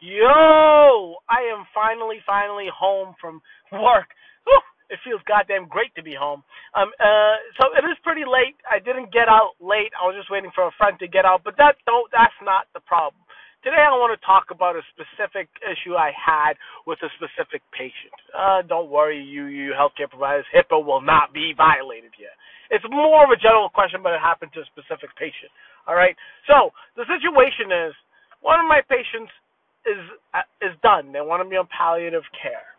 Yo, I am finally, finally home from work. Whew, it feels goddamn great to be home. Um, uh, so it is pretty late. I didn't get out late. I was just waiting for a friend to get out, but that don't. That's not the problem. Today I want to talk about a specific issue I had with a specific patient. Uh, don't worry, you you healthcare providers, HIPAA will not be violated here. It's more of a general question, but it happened to a specific patient. All right. So the situation is one of my patients is uh, is done. They want to be on palliative care,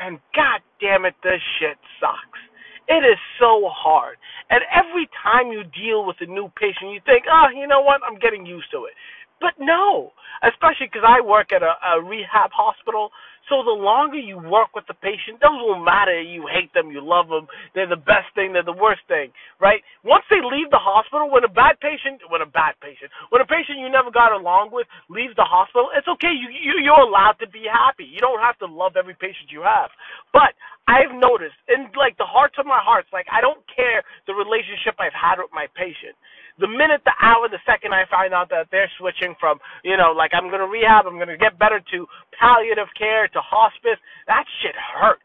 and god damn it, this shit sucks. It is so hard. And every time you deal with a new patient, you think, oh, you know what? I'm getting used to it. But no, especially because I work at a, a rehab hospital, so the longer you work with the patient, those won't matter. You hate them, you love them, they're the best thing, they're the worst thing, right? Once they leave the hospital, when a bad patient, when a bad patient, when a patient you never got along with leaves the hospital, it's okay. You, you you're allowed to be happy. You don't have to love every patient you have. But I've noticed, in like the hearts of my hearts, like I don't care the relationship I've had with my patient the minute, the hour, the second I find out that they're switching from, you know, like I'm to rehab, I'm to get better to palliative care to hospice, that shit hurts.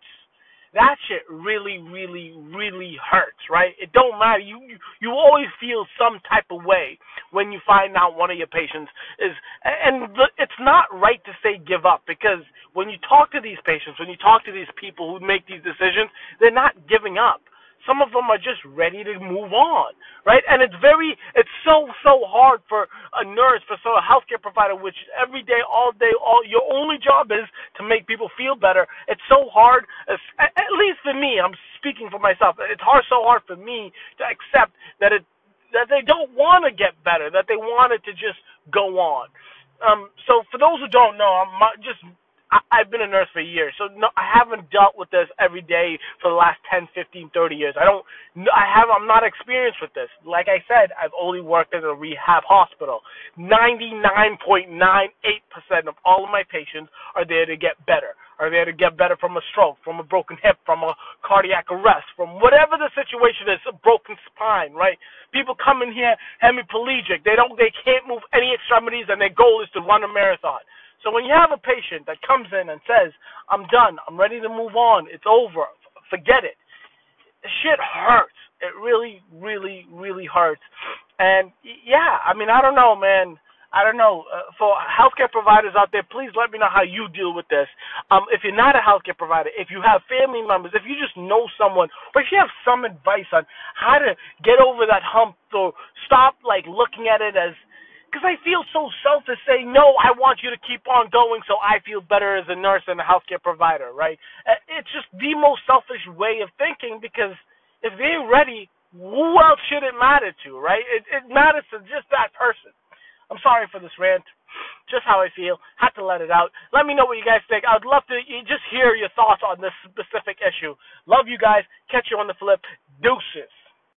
That shit really, really, really hurts, right? It don't matter. You you always feel some type of way when you find out one of your patients is, and it's not right to say give up because when you talk to these patients, when you talk to these people who make these decisions, they're not giving up some of them are just ready to move on, right? And it's very, it's so so hard for a nurse, for so a healthcare provider, which every day, all day, all your only job is to make people feel better. It's so hard, at least for me. I'm speaking for myself. It's hard, so hard for me to accept that it that they don't want to get better, that they want it to just go on. Um, so for those who don't know, I'm just I, I've been a nurse for years, so no, I haven't dealt with this every day for the last 10, 15, 30 years. I don't, I have, I'm not experienced with this. Like I said, I've only worked at a rehab hospital. 99.98% of all of my patients are there to get better. Are there to get better from a stroke, from a broken hip, from a cardiac arrest, from whatever the situation is, a broken spine, right? People come in here hemiplegic. They don't, they can't move any extremities, and their goal is to run a marathon. So when you have a patient that comes in and says, I'm done, I'm ready to move on, it's over, forget it, shit hurts. It really, really, really hurts. And yeah, I mean, I don't know, man. I don't know. Uh, for healthcare providers out there, please let me know how you deal with this. Um, if you're not a healthcare provider, if you have family members, if you just know someone, or if you have some advice on how to get over that hump or stop like looking at it as because I feel so selfish saying, no, I want you to keep on going so I feel better as a nurse and a healthcare provider, right? Uh, it's just the most selfish way of thinking because if they're ready, who else should it matter to, right? It, it matters to just that person. I'm sorry for this rant. Just how I feel. Had to let it out. Let me know what you guys think. I'd love to just hear your thoughts on this specific issue. Love you guys. Catch you on the flip. Deuces.